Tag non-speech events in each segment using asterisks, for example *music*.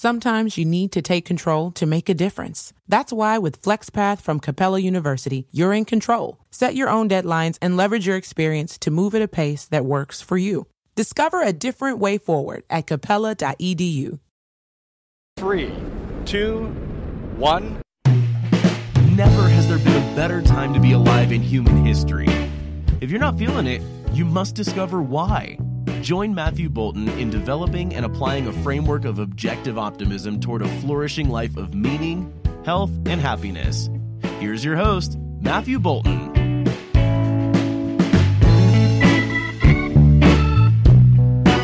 Sometimes you need to take control to make a difference. That's why with FlexPath from Capella University, you're in control. Set your own deadlines and leverage your experience to move at a pace that works for you. Discover a different way forward at capella.edu. Three, two, one. Never has there been a better time to be alive in human history. If you're not feeling it, you must discover why. Join Matthew Boulton in developing and applying a framework of objective optimism toward a flourishing life of meaning, health, and happiness. Here's your host, Matthew Boulton.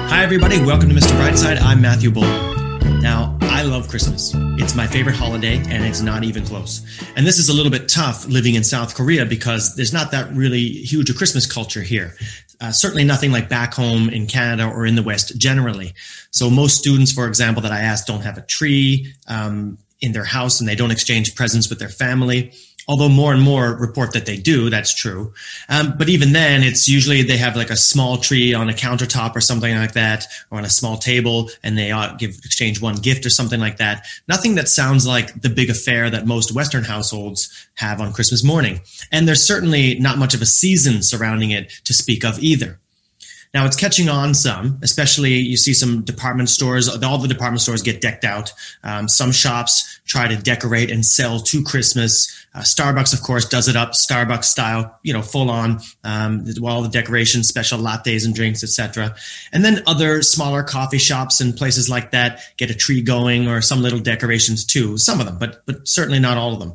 Hi, everybody. Welcome to Mr. Brightside. I'm Matthew Boulton. Now, love Christmas. It's my favorite holiday, and it's not even close. And this is a little bit tough living in South Korea because there's not that really huge a Christmas culture here. Uh, certainly nothing like back home in Canada or in the West generally. So most students, for example, that I ask don't have a tree um, in their house and they don't exchange presents with their family although more and more report that they do that's true um, but even then it's usually they have like a small tree on a countertop or something like that or on a small table and they give exchange one gift or something like that nothing that sounds like the big affair that most western households have on christmas morning and there's certainly not much of a season surrounding it to speak of either now it's catching on some, especially you see some department stores, all the department stores get decked out. Um, some shops try to decorate and sell to Christmas. Uh, Starbucks, of course, does it up Starbucks style, you know, full on, um, all the decorations, special lattes and drinks, etc. And then other smaller coffee shops and places like that get a tree going or some little decorations too. Some of them, but but certainly not all of them.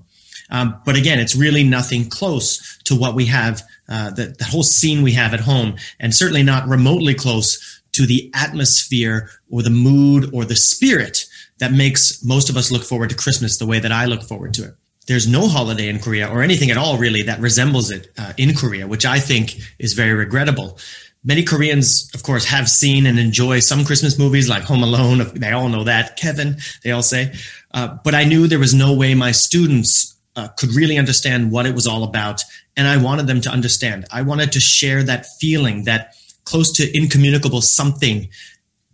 Um, but again, it's really nothing close to what we have, uh, the, the whole scene we have at home, and certainly not remotely close to the atmosphere or the mood or the spirit that makes most of us look forward to Christmas the way that I look forward to it. There's no holiday in Korea or anything at all really that resembles it uh, in Korea, which I think is very regrettable. Many Koreans, of course, have seen and enjoy some Christmas movies like Home Alone. They all know that. Kevin, they all say. Uh, but I knew there was no way my students uh, could really understand what it was all about. And I wanted them to understand. I wanted to share that feeling, that close to incommunicable something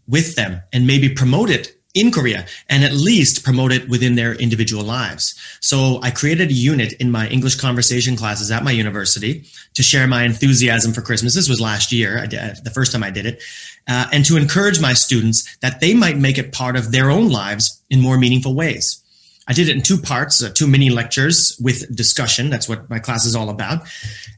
with them and maybe promote it in Korea and at least promote it within their individual lives. So I created a unit in my English conversation classes at my university to share my enthusiasm for Christmas. This was last year, did, the first time I did it, uh, and to encourage my students that they might make it part of their own lives in more meaningful ways. I did it in two parts, uh, two mini lectures with discussion. That's what my class is all about.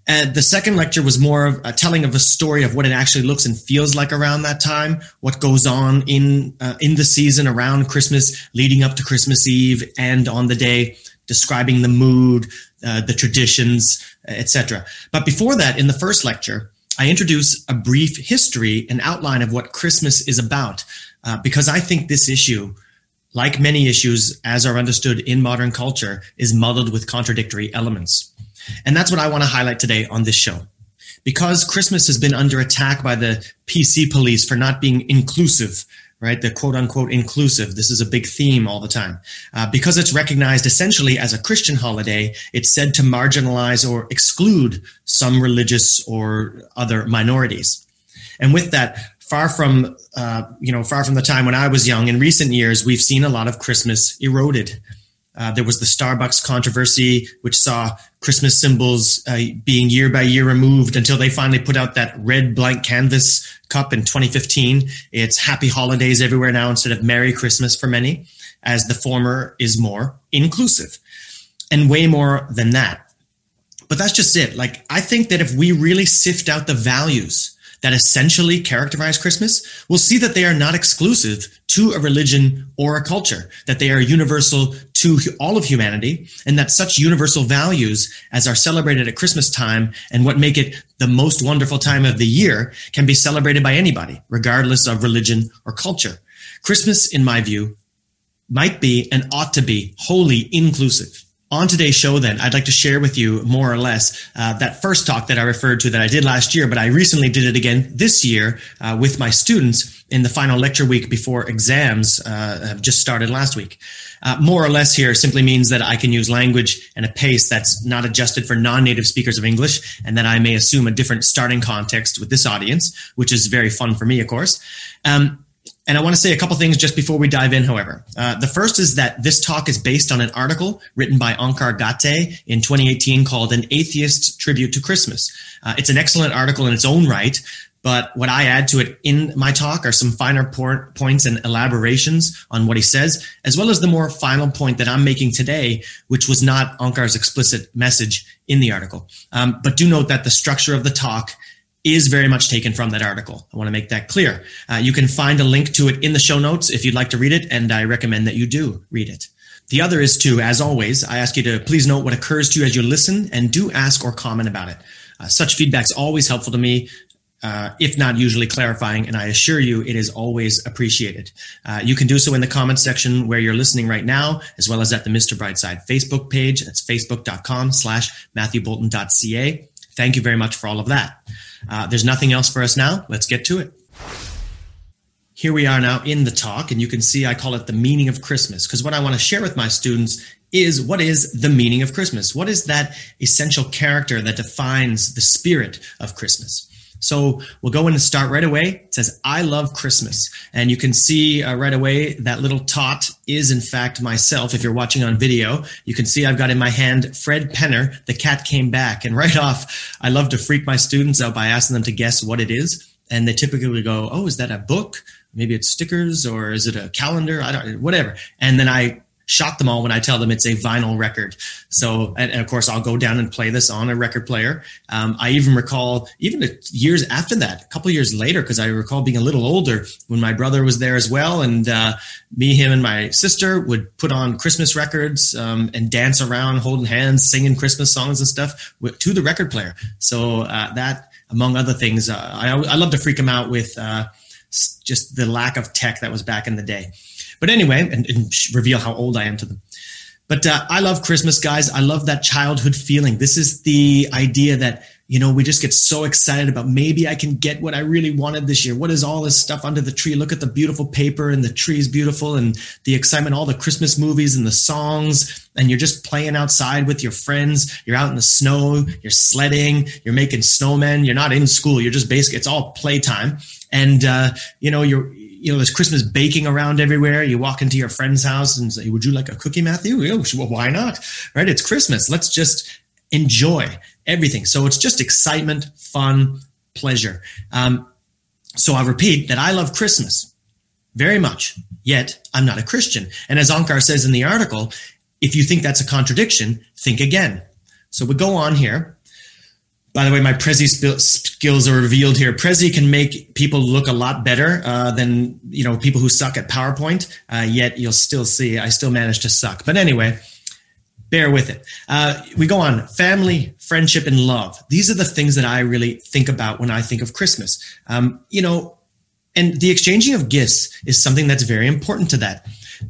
And the second lecture was more of a telling of a story of what it actually looks and feels like around that time, what goes on in uh, in the season around Christmas, leading up to Christmas Eve and on the day, describing the mood, uh, the traditions, etc. But before that, in the first lecture, I introduce a brief history and outline of what Christmas is about, uh, because I think this issue like many issues as are understood in modern culture, is muddled with contradictory elements. And that's what I want to highlight today on this show. Because Christmas has been under attack by the PC police for not being inclusive, right? The quote unquote inclusive. This is a big theme all the time. Uh, because it's recognized essentially as a Christian holiday, it's said to marginalize or exclude some religious or other minorities. And with that, far from uh, you know far from the time when I was young. In recent years, we've seen a lot of Christmas eroded. Uh, there was the Starbucks controversy, which saw Christmas symbols uh, being year by year removed until they finally put out that red blank canvas cup in 2015. It's Happy Holidays everywhere now instead of Merry Christmas for many, as the former is more inclusive and way more than that. But that's just it. Like, I think that if we really sift out the values that essentially characterize Christmas, we'll see that they are not exclusive to a religion or a culture, that they are universal to all of humanity, and that such universal values as are celebrated at Christmas time and what make it the most wonderful time of the year can be celebrated by anybody, regardless of religion or culture. Christmas, in my view, might be and ought to be wholly inclusive. On today's show, then, I'd like to share with you more or less uh, that first talk that I referred to that I did last year, but I recently did it again this year uh, with my students in the final lecture week before exams uh, have just started last week. Uh, more or less here simply means that I can use language and a pace that's not adjusted for non-native speakers of English, and that I may assume a different starting context with this audience, which is very fun for me, of course. Um, And I want to say a couple things just before we dive in, however. Uh, the first is that this talk is based on an article written by Onkar Ghate in 2018 called An Atheist Tribute to Christmas. Uh, it's an excellent article in its own right, but what I add to it in my talk are some finer por- points and elaborations on what he says, as well as the more final point that I'm making today, which was not Onkar's explicit message in the article. Um, but do note that the structure of the talk is very much taken from that article. I want to make that clear. Uh, you can find a link to it in the show notes if you'd like to read it, and I recommend that you do read it. The other is to, as always, I ask you to please note what occurs to you as you listen and do ask or comment about it. Uh, such feedback is always helpful to me uh, if not usually clarifying, and I assure you it is always appreciated. Uh, you can do so in the comments section where you're listening right now, as well as at the Mr. Brightside Facebook page. That's facebook.com slash matthewboulton.ca. Thank you very much for all of that. Uh, there's nothing else for us now. Let's get to it. Here we are now in the talk, and you can see I call it the meaning of Christmas, because what I want to share with my students is what is the meaning of Christmas? What is that essential character that defines the spirit of Christmas? So we'll go in and start right away. It says, I love Christmas. And you can see uh, right away that little tot is, in fact, myself. If you're watching on video, you can see I've got in my hand Fred Penner, the cat came back. And right *laughs* off, I love to freak my students out by asking them to guess what it is. And they typically go, Oh, is that a book? Maybe it's stickers or is it a calendar? I don't, whatever. And then I shock them all when I tell them it's a vinyl record. So, and, and of course, I'll go down and play this on a record player. Um, I even recall, even years after that, a couple years later, because I recall being a little older when my brother was there as well, and uh, me, him, and my sister would put on Christmas records um, and dance around, holding hands, singing Christmas songs and stuff to the record player. So uh, that, among other things, uh, I, I love to freak them out with uh, just the lack of tech that was back in the day. But anyway, and, and reveal how old I am to them. But uh, I love Christmas, guys. I love that childhood feeling. This is the idea that, you know, we just get so excited about maybe I can get what I really wanted this year. What is all this stuff under the tree? Look at the beautiful paper and the tree is beautiful and the excitement, all the Christmas movies and the songs. And you're just playing outside with your friends. You're out in the snow. You're sledding. You're making snowmen. You're not in school. You're just basically, it's all playtime. And, uh, you know, you're, you know, there's Christmas baking around everywhere. You walk into your friend's house and say, "Would you like a cookie, Matthew?" well, why not? Right? It's Christmas. Let's just enjoy everything. So it's just excitement, fun, pleasure. Um, so I repeat that I love Christmas very much. Yet I'm not a Christian. And as Onkar says in the article, if you think that's a contradiction, think again. So we go on here. By the way, my Prezi skills are revealed here. Prezi can make people look a lot better uh, than you know people who suck at PowerPoint. Uh, yet you'll still see I still manage to suck. But anyway, bear with it. Uh, we go on. Family, friendship, and love. These are the things that I really think about when I think of Christmas. Um, you know, and the exchanging of gifts is something that's very important to that.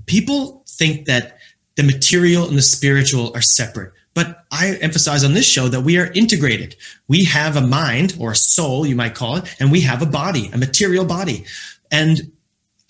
People think that the material and the spiritual are separate. But I emphasize on this show that we are integrated. We have a mind or a soul, you might call it, and we have a body, a material body. And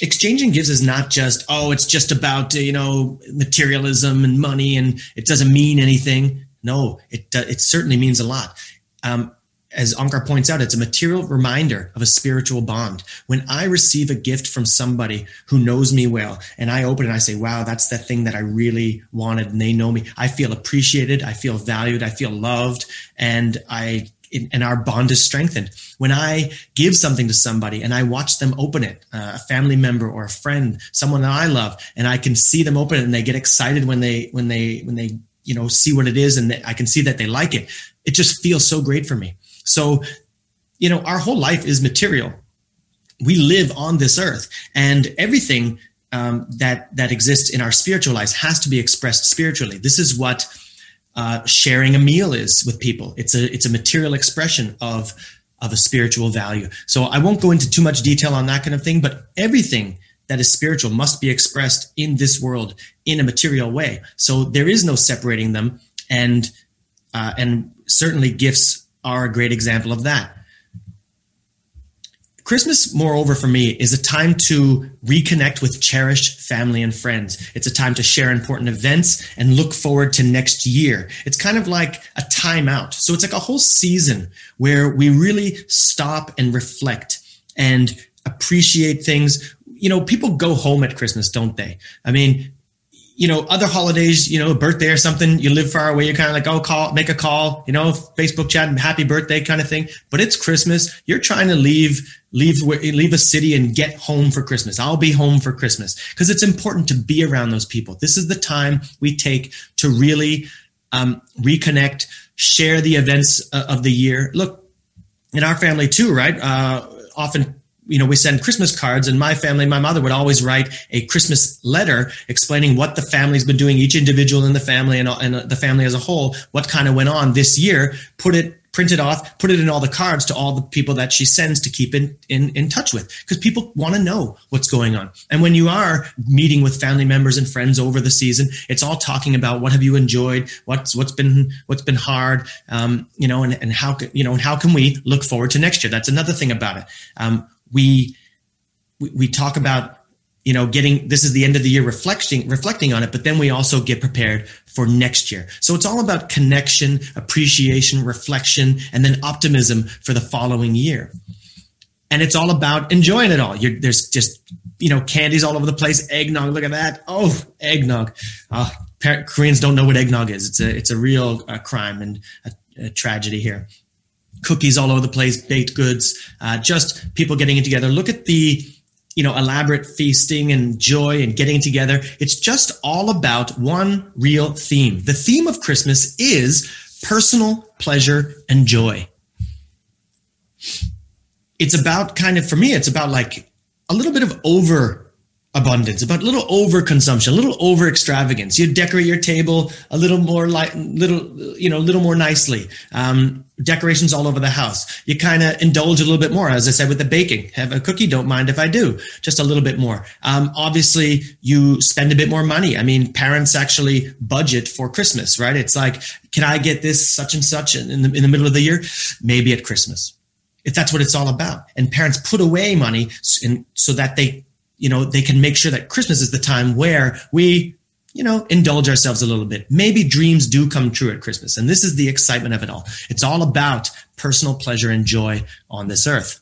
exchanging gifts is not just, oh, it's just about, you know, materialism and money and it doesn't mean anything. No, it, it certainly means a lot. Um, as Onkar points out, it's a material reminder of a spiritual bond. When I receive a gift from somebody who knows me well and I open it and I say, wow, that's the thing that I really wanted and they know me, I feel appreciated, I feel valued, I feel loved, and I and our bond is strengthened. When I give something to somebody and I watch them open it, uh, a family member or a friend, someone that I love, and I can see them open it and they get excited when they when they when they you know see what it is and I can see that they like it. It just feels so great for me. So, you know, our whole life is material. We live on this earth, and everything um, that that exists in our spiritual lives has to be expressed spiritually. This is what uh, sharing a meal is with people. It's a it's a material expression of of a spiritual value. So I won't go into too much detail on that kind of thing, but everything that is spiritual must be expressed in this world in a material way. So there is no separating them, and uh, and certainly gifts are a great example of that. Christmas, moreover, for me, is a time to reconnect with cherished family and friends. It's a time to share important events and look forward to next year. It's kind of like a timeout. So it's like a whole season where we really stop and reflect and appreciate things. you know, people go home at Christmas, don't they? I mean, you know, other holidays, you know, birthday or something, you live far away, you're kind of like, oh, call, make a call, you know, Facebook chat, happy birthday kind of thing. But it's Christmas. You're trying to leave, leave, leave a city and get home for Christmas. I'll be home for Christmas because it's important to be around those people. This is the time we take to really um, reconnect, share the events uh, of the year. Look, in our family too, right? Uh, often you know, we send Christmas cards, and my family, my mother would always write a Christmas letter explaining what the family's been doing, each individual in the family and, and the family as a whole, what kind of went on this year, put it print it off, put it in all the cards to all the people that she sends to keep in, in, in touch with because people want to know what's going on. And when you are meeting with family members and friends over the season, it's all talking about what have you enjoyed, what's what's been what's been hard, um, you know, and, and how you know and how can we look forward to next year? That's another thing about it. Um, we, we talk about you know getting this is the end of the year reflecting reflecting on it but then we also get prepared for next year. So it's all about connection appreciation reflection and then optimism for the following year. And it's all about enjoying it all. You're, there's just you know candies all over the place eggnog look at that. Oh eggnog. Uh, koreans don't know what eggnog is. It's a it's a real uh, crime and a, a tragedy here cookies all over the place, baked goods, uh, just people getting it together. Look at the you know elaborate feasting and joy and getting together. It's just all about one real theme. The theme of Christmas is personal pleasure and joy. It's about kind of for me, it's about like a little bit of over abundance, about a little over consumption, a little over extravagance. You decorate your table a little more like little, you know, a little more nicely. Um, decorations all over the house. You kind of indulge a little bit more, as I said, with the baking. Have a cookie, don't mind if I do, just a little bit more. Um, obviously, you spend a bit more money. I mean, parents actually budget for Christmas, right? It's like, can I get this such and such in the, in the middle of the year? Maybe at Christmas. If that's what it's all about. And parents put away money so that they you know, they can make sure that Christmas is the time where we, you know, indulge ourselves a little bit. Maybe dreams do come true at Christmas. And this is the excitement of it all. It's all about personal pleasure and joy on this earth.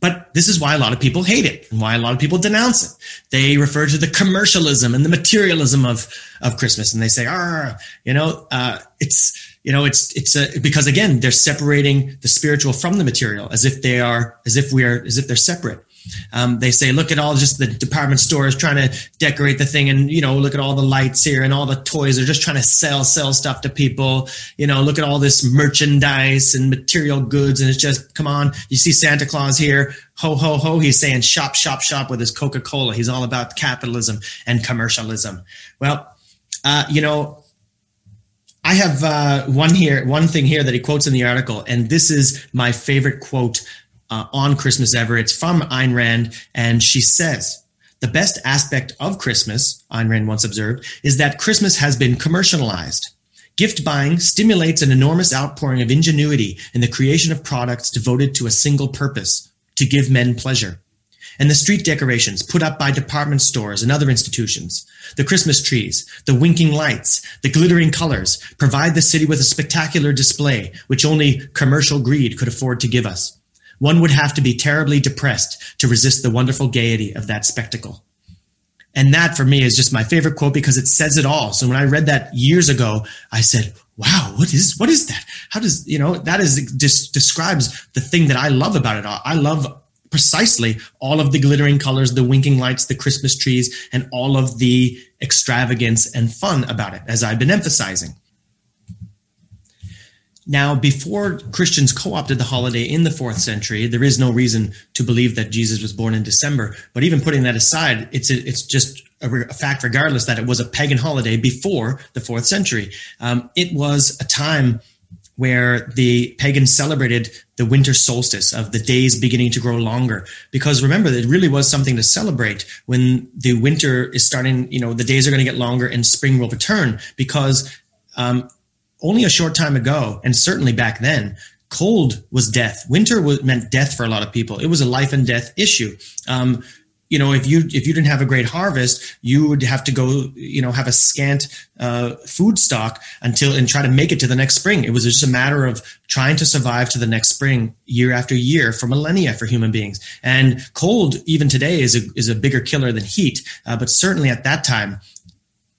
But this is why a lot of people hate it and why a lot of people denounce it. They refer to the commercialism and the materialism of, of Christmas. And they say, ah, you know, uh, it's, you know, it's, it's a, because again, they're separating the spiritual from the material as if they are, as if we are, as if they're separate. Um, they say, look at all just the department stores trying to decorate the thing, and you know, look at all the lights here and all the toys. They're just trying to sell sell stuff to people. You know, look at all this merchandise and material goods, and it's just come on. You see Santa Claus here, ho ho ho. He's saying shop shop shop with his Coca Cola. He's all about capitalism and commercialism. Well, uh, you know, I have uh, one here, one thing here that he quotes in the article, and this is my favorite quote uh, on Christmas ever. It's from Ayn Rand, and she says, the best aspect of Christmas, Ayn Rand once observed, is that Christmas has been commercialized. Gift buying stimulates an enormous outpouring of ingenuity in the creation of products devoted to a single purpose to give men pleasure. And the street decorations put up by department stores and other institutions, the Christmas trees, the winking lights, the glittering colors provide the city with a spectacular display which only commercial greed could afford to give us. One would have to be terribly depressed to resist the wonderful gaiety of that spectacle. And that for me is just my favorite quote because it says it all. So when I read that years ago, I said, wow, what is, what is that? How does, you know, that is just describes the thing that I love about it. I love precisely all of the glittering colors, the winking lights, the Christmas trees, and all of the extravagance and fun about it, as I've been emphasizing. Now, before Christians co opted the holiday in the fourth century, there is no reason to believe that Jesus was born in December. But even putting that aside, it's, a, it's just a, a, fact, regardless, that it was a pagan holiday before the fourth century. Um, it was a time where the pagans celebrated the winter solstice of the days beginning to grow longer. Because remember, it really was something to celebrate when the winter is starting, you know, the days are going to get longer and spring will return because um, only a short time ago, and certainly back then, cold was death. Winter was, meant death for a lot of people. It was a life and death issue. Um, you know if you if you didn't have a great harvest you would have to go you know have a scant uh, food stock until and try to make it to the next spring it was just a matter of trying to survive to the next spring year after year for millennia for human beings and cold even today is a is a bigger killer than heat uh, but certainly at that time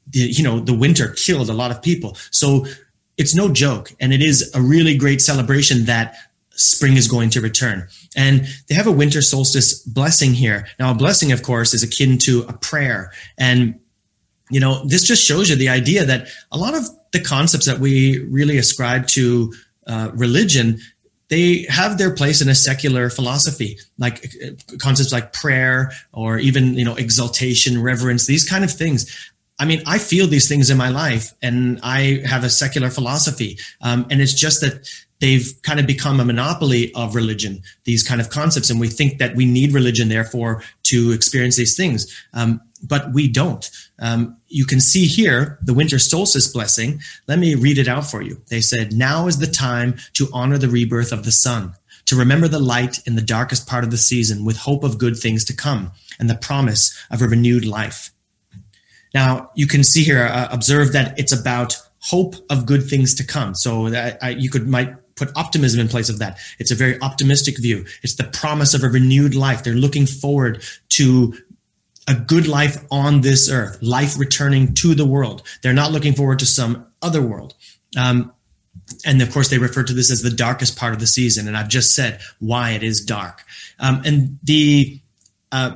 the, you know the winter killed a lot of people so it's no joke and it is a really great celebration that spring is going to return. And they have a winter solstice blessing here. Now, a blessing, of course, is akin to a prayer. And, you know, this just shows you the idea that a lot of the concepts that we really ascribe to uh, religion they have their place in a secular philosophy like uh, concepts like prayer or even you know exaltation reverence these kind of things I mean, I feel these things in my life, and I have a secular philosophy, um, and it's just that they've kind of become a monopoly of religion, these kind of concepts. And we think that we need religion, therefore, to experience these things. Um, but we don't. Um, you can see here the winter solstice blessing. Let me read it out for you. They said, Now is the time to honor the rebirth of the sun, to remember the light in the darkest part of the season with hope of good things to come and the promise of a renewed life. Now, you can see here, uh, observe that it's about hope of good things to come. So that I, you could might put optimism in place of that. It's a very optimistic view. It's the promise of a renewed life. They're looking forward to a good life on this earth, life returning to the world. They're not looking forward to some other world. Um, and of course, they refer to this as the darkest part of the season. And I've just said why it is dark. Um, and the uh,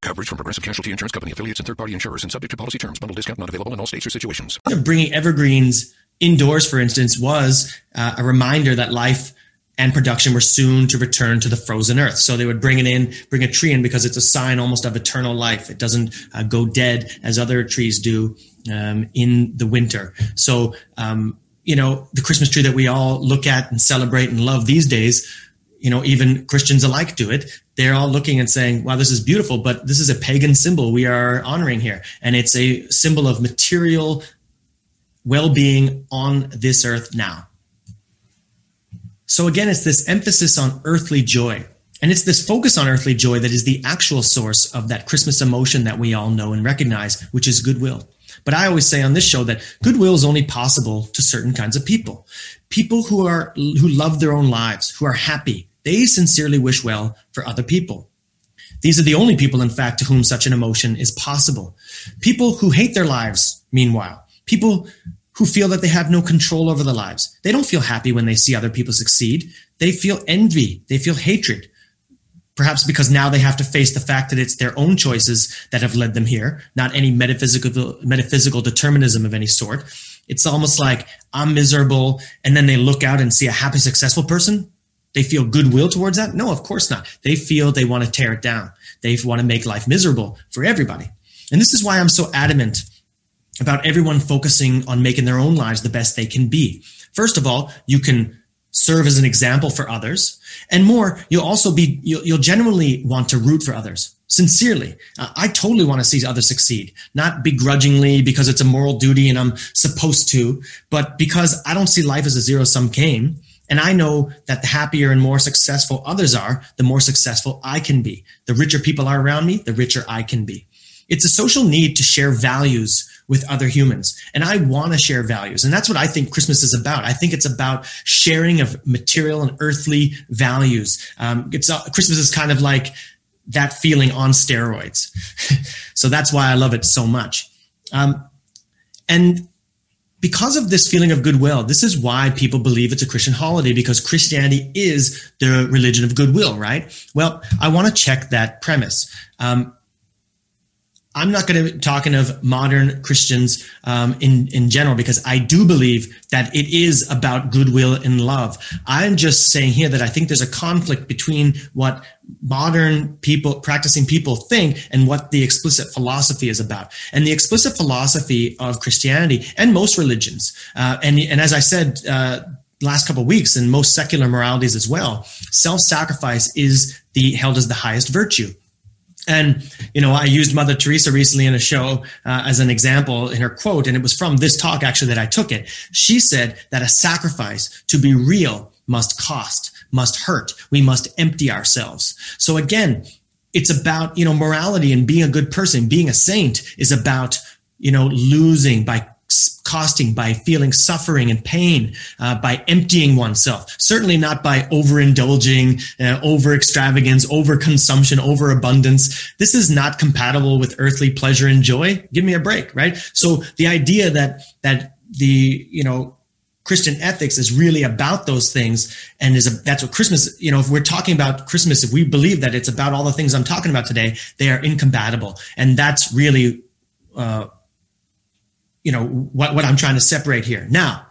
Coverage from Progressive Casualty Insurance Company affiliates and third party insurers and subject to policy terms. Bundle discount not available in all states or situations. Bringing evergreens indoors, for instance, was uh, a reminder that life and production were soon to return to the frozen earth. So they would bring it in, bring a tree in because it's a sign almost of eternal life. It doesn't uh, go dead as other trees do um, in the winter. So, um, you know, the Christmas tree that we all look at and celebrate and love these days, you know, even Christians alike do it. They're all looking and saying, wow, this is beautiful, but this is a pagan symbol we are honoring here. And it's a symbol of material well being on this earth now. So again, it's this emphasis on earthly joy. And it's this focus on earthly joy that is the actual source of that Christmas emotion that we all know and recognize, which is goodwill. But I always say on this show that goodwill is only possible to certain kinds of people. People who are who love their own lives, who are happy, they sincerely wish well for other people. These are the only people, in fact, to whom such an emotion is possible. People who hate their lives, meanwhile, people who feel that they have no control over their lives. They don't feel happy when they see other people succeed. They feel envy. They feel hatred. Perhaps because now they have to face the fact that it's their own choices that have led them here, not any metaphysical, metaphysical determinism of any sort. It's almost like I'm miserable. And then they look out and see a happy, successful person. They feel goodwill towards that. No, of course not. They feel they want to tear it down. They want to make life miserable for everybody. And this is why I'm so adamant about everyone focusing on making their own lives the best they can be. First of all, you can serve as an example for others and more you'll also be you'll, you'll genuinely want to root for others sincerely i totally want to see others succeed not begrudgingly because it's a moral duty and i'm supposed to but because i don't see life as a zero sum game and I know that the happier and more successful others are, the more successful I can be. The richer people are around me, the richer I can be. It's a social need to share values with other humans. And I want to share values. And that's what I think Christmas is about. I think it's about sharing of material and earthly values. Um, it's uh, Christmas is kind of like that feeling on steroids. *laughs* so that's why I love it so much. Um, and because of this feeling of goodwill, this is why people believe it's a Christian holiday because Christianity is the religion of goodwill, right? Well, I want to check that premise. Um, I'm not going to be talking of modern Christians um, in in general because I do believe that it is about goodwill and love. I'm just saying here that I think there's a conflict between what modern people, practicing people think, and what the explicit philosophy is about. And the explicit philosophy of Christianity and most religions, uh, and and as I said. Uh, last couple of weeks and most secular moralities as well self-sacrifice is the held as the highest virtue and, you know, I used Mother Teresa recently in a show uh, as an example in her quote, and it was from this talk actually that I took it. She said that a sacrifice to be real must cost, must hurt. We must empty ourselves. So again, it's about, you know, morality and being a good person, being a saint is about, you know, losing by costing by feeling suffering and pain uh, by emptying oneself. Certainly not by overindulging uh, over extravagance over consumption over abundance this is not compatible with earthly pleasure and joy. Give me a break right? So the idea that that the you know Christian ethics is really about those things, and is a, that's what Christmas. You know, if we're talking about Christmas, if we believe that it's about all the things I'm talking about today, they are incompatible, and that's really uh, you know what, what i'm trying to separate here. Now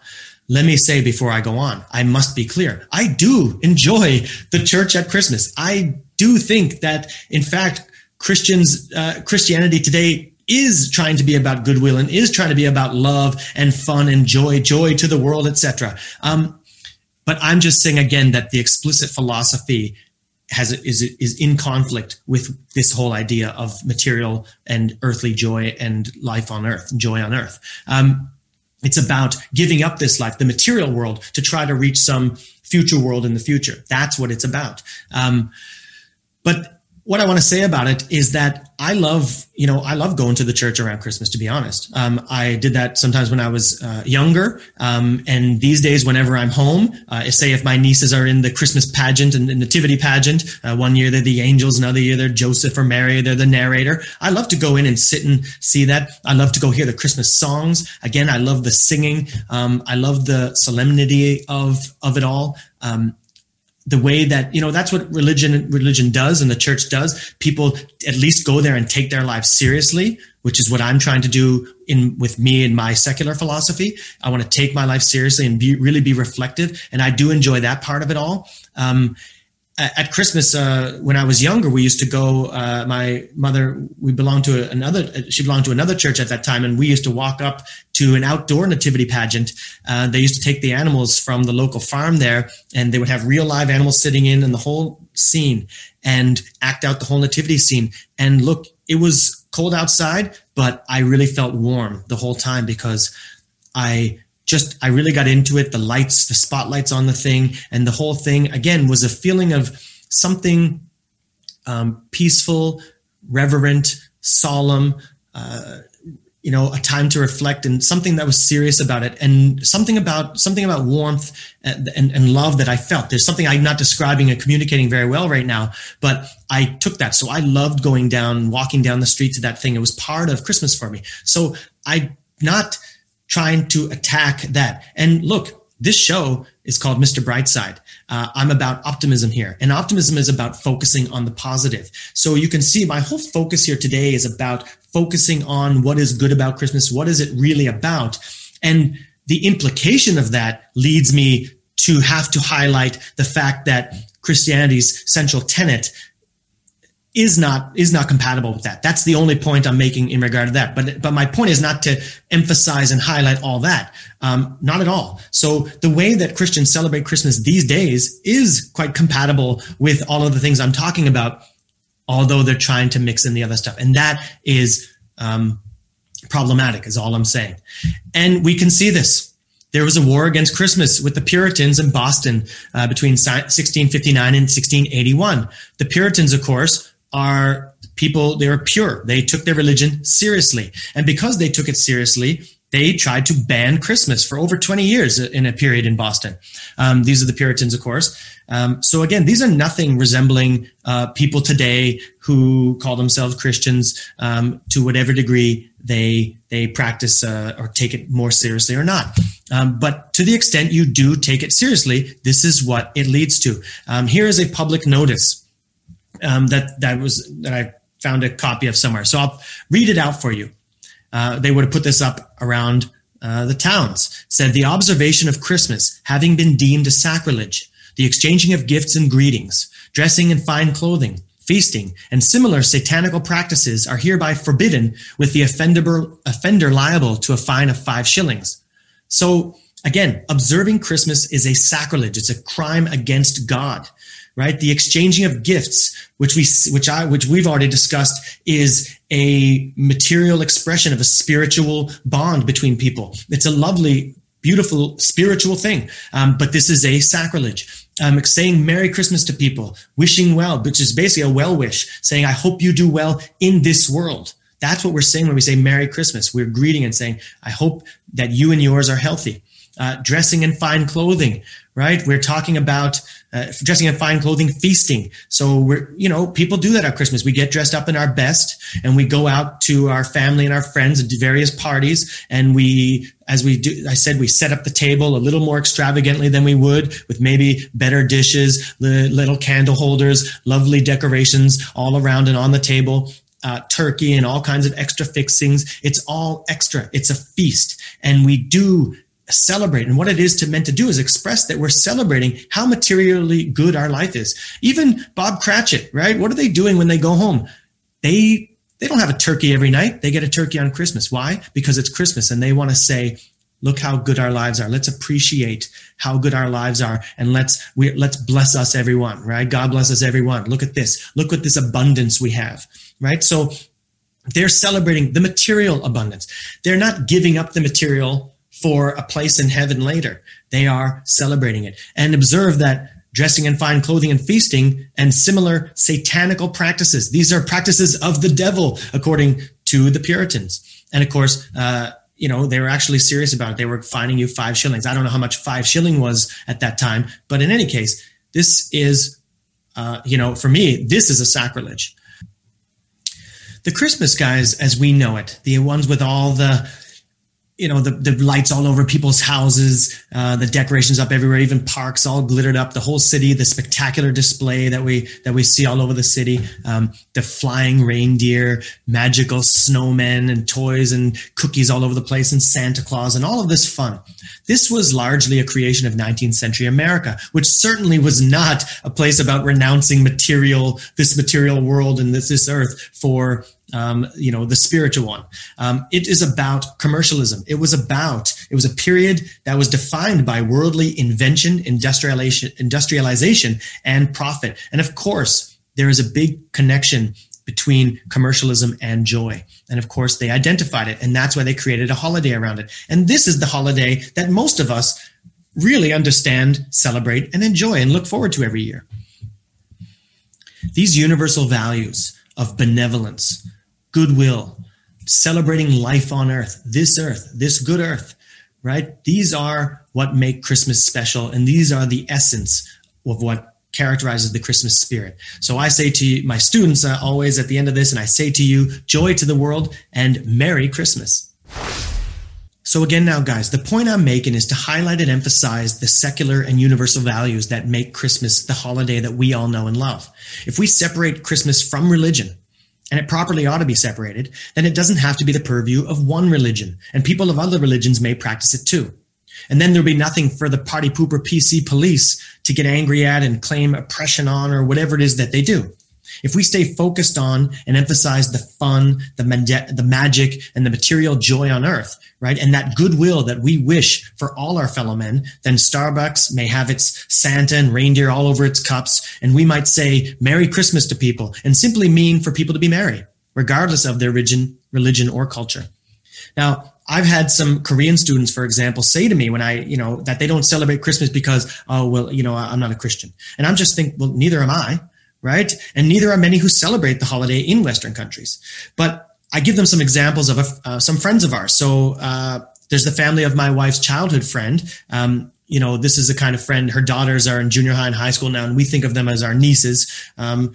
let me say before i go on i must be clear. I do enjoy the church at christmas. I do think that in fact christians uh, christianity today is trying to be about goodwill and is trying to be about love and fun and joy joy to the world etc um, but i'm just saying again that the explicit philosophy has is is in conflict with this whole idea of material and earthly joy and life on earth, joy on earth. Um, it's about giving up this life, the material world, to try to reach some future world in the future. That's what it's about. Um, but what I want to say about it is that I love, you know, I love going to the church around Christmas, to be honest. Um, I did that sometimes when I was uh, younger. Um, and these days, whenever I'm home, uh, say if my nieces are in the Christmas pageant and the nativity pageant, uh, one year they're the angels, another year they're Joseph or Mary, they're the narrator. I love to go in and sit and see that. I love to go hear the Christmas songs. Again, I love the singing. Um, I love the solemnity of, of it all. Um, the way that you know that's what religion religion does and the church does. People at least go there and take their lives seriously which is what i'm trying to do in with me and my secular philosophy. I want to take my life seriously and be really be reflective. And i do enjoy that part of it all. Um, at Christmas, uh, when I was younger, we used to go. Uh, my mother, we belonged to another. She belonged to another church at that time, and we used to walk up to an outdoor nativity pageant. Uh, they used to take the animals from the local farm there, and they would have real live animals sitting in, and the whole scene, and act out the whole nativity scene. And look, it was cold outside, but I really felt warm the whole time because I just I really got into it. The lights, the spotlights on the thing, and the whole thing again was a feeling of something um, peaceful, reverent, solemn. Uh, you know, a time to reflect and something that was serious about it, and something about something about warmth and, and, and love that I felt. There's something I'm not describing and communicating very well right now, but I took that. So I loved going down, walking down the street to that thing. It was part of Christmas for me. So I not trying to attack that. And look, this show is called Mr. Brightside. Uh, I'm about optimism here, and optimism is about focusing on the positive. So you can see my whole focus here today is about focusing on what is good about Christmas. What is it really about? And the implication of that leads me to have to highlight the fact that Christianity's central tenet is not is not compatible with that. That's the only point I'm making in regard to that. But but my point is not to emphasize and highlight all that. Um, not at all. So the way that Christians celebrate Christmas these days is quite compatible with all of the things I'm talking about, although they're trying to mix in the other stuff, and that is um, problematic. Is all I'm saying. And we can see this. There was a war against Christmas with the Puritans in Boston uh, between 1659 and 1681. The Puritans, of course, are people, they were pure. They took their religion seriously. And because they took it seriously, they tried to ban Christmas for over 20 years in a period in Boston. Um, these are the Puritans, of course. Um, so again, these are nothing resembling uh, people today who call themselves Christians um, to whatever degree they they practice uh, or take it more seriously or not. Um, but to the extent you do take it seriously, this is what it leads to. Um, here is a public notice um, that that was that I found a copy of somewhere. So I'll read it out for you. Uh, they would have put this up around uh, the towns. Said the observation of Christmas having been deemed a sacrilege, the exchanging of gifts and greetings, dressing in fine clothing, feasting, and similar satanical practices are hereby forbidden, with the offender, offender liable to a fine of five shillings. So again, observing Christmas is a sacrilege. It's a crime against God right? The exchanging of gifts, which we, which I, which we've already discussed is a material expression of a spiritual bond between people. It's a lovely, beautiful spiritual thing. Um, but this is a sacrilege. Um, saying Merry Christmas to people, wishing well, which is basically a well wish, saying, I hope you do well in this world. That's what we're saying when we say Merry Christmas. We're greeting and saying, I hope that you and yours are healthy. Uh, dressing in fine clothing, right? We're talking about uh, dressing in fine clothing, feasting. So we're, you know, people do that at Christmas. We get dressed up in our best and we go out to our family and our friends at various parties. And we, as we do, I said, we set up the table a little more extravagantly than we would with maybe better dishes, little candle holders, lovely decorations all around and on the table. Uh, turkey and all kinds of extra fixings. It's all extra. It's a feast. And we do celebrate. And what it is to meant to do is express that we're celebrating how materially good our life is. Even Bob Cratchit, right? What are they doing when they go home? They they don't have a turkey every night. They get a turkey on Christmas. Why? Because it's Christmas and they want to say, look how good our lives are. Let's appreciate how good our lives are and let's we, let's bless us everyone, right? God bless us everyone. Look at this. Look what this abundance we have, right? So they're celebrating the material abundance. They're not giving up the material for a place in heaven later. They are celebrating it. And observe that dressing in fine clothing and feasting and similar satanical practices. These are practices of the devil, according to the Puritans. And of course, uh, you know, they were actually serious about it. They were fining you five shillings. I don't know how much five shilling was at that time, but in any case, this is, uh, you know, for me, this is a sacrilege. The Christmas guys, as we know it, the ones with all the you know the, the lights all over people's houses uh, the decorations up everywhere even parks all glittered up. The whole city the spectacular display that we that we see all over the city um, the flying reindeer magical snowmen and toys and cookies all over the place and santa claus and all of this fun. This was largely a creation of 19th century america which certainly was not a place about renouncing material this material world and this, this earth for um, you know, the spiritual one. Um, it is about commercialism. It was about, it was a period that was defined by worldly invention, industrialization, industrialization and profit. And of course, there is a big connection between commercialism and joy. And of course, they identified it. And that's why they created a holiday around it. And this is the holiday that most of us really understand, celebrate, and enjoy and look forward to every year. These universal values of benevolence, goodwill, celebrating life on earth, this earth, this good earth, right? These are what make Christmas special, and these are the essence of what characterizes the Christmas spirit. So I say to my students uh, always at the end of this, and I say to you, joy to the world and Merry Christmas. So again, now guys, the point I'm making is to highlight and emphasize the secular and universal values that make Christmas the holiday that we all know and love. If we separate Christmas from religion, and it properly ought to be separated, then it doesn't have to be the purview of one religion, and people of other religions may practice it too. And then there'll be nothing for the party pooper PC police to get angry at and claim oppression on or whatever it is that they do. If we stay focused on and emphasize the fun, the, mag- the magic, and the material joy on earth, right, and that goodwill that we wish for all our fellow men, then Starbucks may have its Santa and reindeer all over its cups, and we might say Merry Christmas to people and simply mean for people to be merry, regardless of their religion, religion or culture. Now, I've had some Korean students, for example, say to me when I, you know, that they don't celebrate Christmas because, oh, well, you know, I'm not a Christian. And I'm just think, well, neither am I right? And neither are many who celebrate the holiday in Western countries. But I give them some examples of uh, some friends of ours. So uh, there's the family of my wife's childhood friend. Um, you know, this is the kind of friend. Her daughters are in junior high and high school now, and we think of them as our nieces. Um,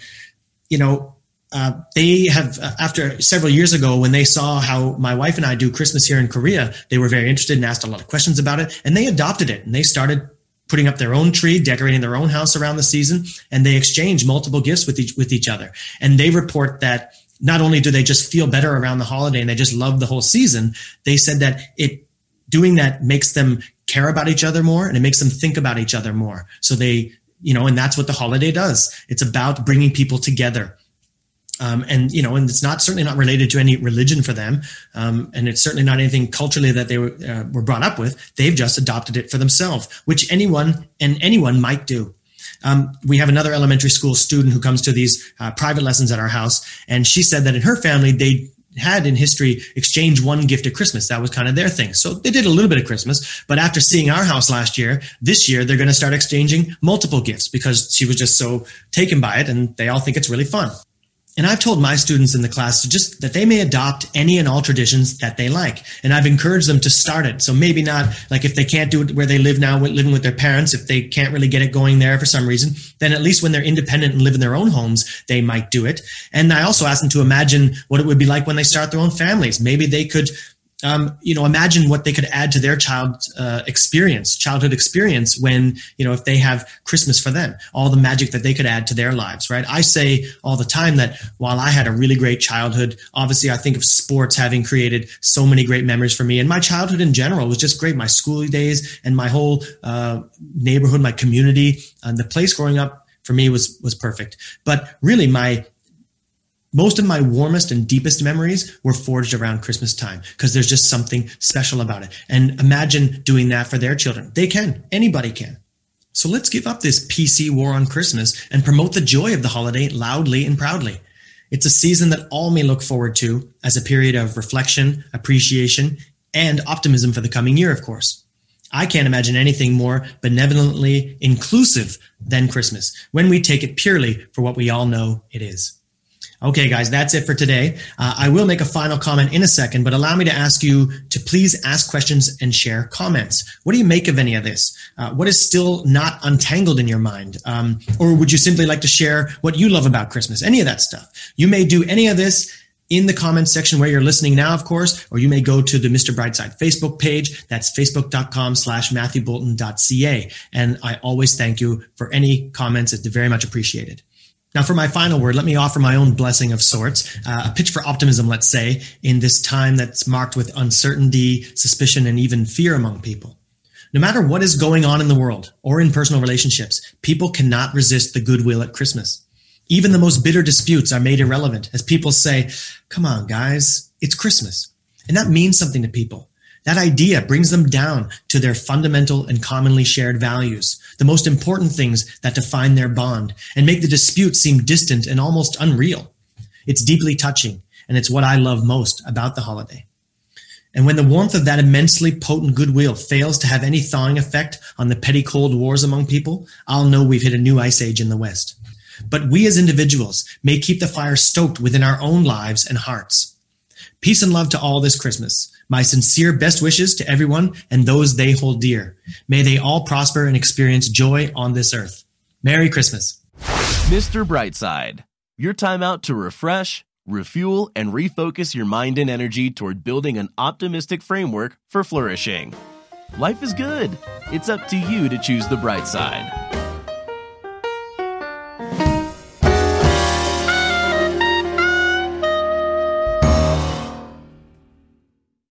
you know, uh, they have uh, after several years ago when they saw how my wife and I do Christmas here in Korea, they were very interested and asked a lot of questions about it, and they adopted it and they started putting up their own tree, decorating their own house around the season, and they exchange multiple gifts with each with each other. And they report that not only do they just feel better around the holiday and they just love the whole season, they said that it doing that makes them care about each other more and it makes them think about each other more. So they, you know, and that's what the holiday does. It's about bringing people together. Um, and you know, and it's not certainly not related to any religion for them, um, and it's certainly not anything culturally that they were, uh, were brought up with. They've just adopted it for themselves, which anyone and anyone might do. Um, we have another elementary school student who comes to these uh, private lessons at our house, and she said that in her family they had in history exchange one gift at Christmas. That was kind of their thing. So they did a little bit of Christmas, but after seeing our house last year, this year they're going to start exchanging multiple gifts because she was just so taken by it and they all think it's really fun. And I've told my students in the class to just that they may adopt any and all traditions that they like. And I've encouraged them to start it. So maybe not like if they can't do it where they live now, living with their parents, if they can't really get it going there for some reason, then at least when they're independent and live in their own homes, they might do it. And I also asked them to imagine what it would be like when they start their own families. Maybe they could um, you know, imagine what they could add to their child uh, experience, childhood experience when, you know, if they have Christmas for them, all the magic that they could add to their lives, right? I say all the time that while I had a really great childhood, obviously I think of sports having created so many great memories for me. And my childhood in general was just great. My school days and my whole uh, neighborhood, my community, and the place growing up for me was was perfect. But really, my most of my warmest and deepest memories were forged around Christmas time because there's just something special about it. And imagine doing that for their children. They can, anybody can. So let's give up this PC war on Christmas and promote the joy of the holiday loudly and proudly. It's a season that all may look forward to as a period of reflection, appreciation, and optimism for the coming year, of course. I can't imagine anything more benevolently inclusive than Christmas when we take it purely for what we all know it is. Okay, guys, that's it for today. Uh, I will make a final comment in a second, but allow me to ask you to please ask questions and share comments. What do you make of any of this? Uh, what is still not untangled in your mind? Um, or would you simply like to share what you love about Christmas? Any of that stuff. You may do any of this in the comments section where you're listening now, of course, or you may go to the Mr. Brightside Facebook page. That's facebook.com slash matthewboulton.ca. And I always thank you for any comments. It's very much appreciated. Now, for my final word, let me offer my own blessing of sorts, uh, a pitch for optimism, let's say, in this time that's marked with uncertainty, suspicion, and even fear among people. No matter what is going on in the world or in personal relationships, people cannot resist the goodwill at Christmas. Even the most bitter disputes are made irrelevant as people say, come on, guys, it's Christmas. And that means something to people. That idea brings them down to their fundamental and commonly shared values, the most important things that define their bond, and make the dispute seem distant and almost unreal. It's deeply touching, and it's what I love most about the holiday. And when the warmth of that immensely potent goodwill fails to have any thawing effect on the petty cold wars among people, I'll know we've hit a new ice age in the West. But we as individuals may keep the fire stoked within our own lives and hearts. Peace and love to all this Christmas. My sincere best wishes to everyone and those they hold dear. May they all prosper and experience joy on this earth. Merry Christmas. Mr. Brightside, your time out to refresh, refuel, and refocus your mind and energy toward building an optimistic framework for flourishing. Life is good. It's up to you to choose the bright side.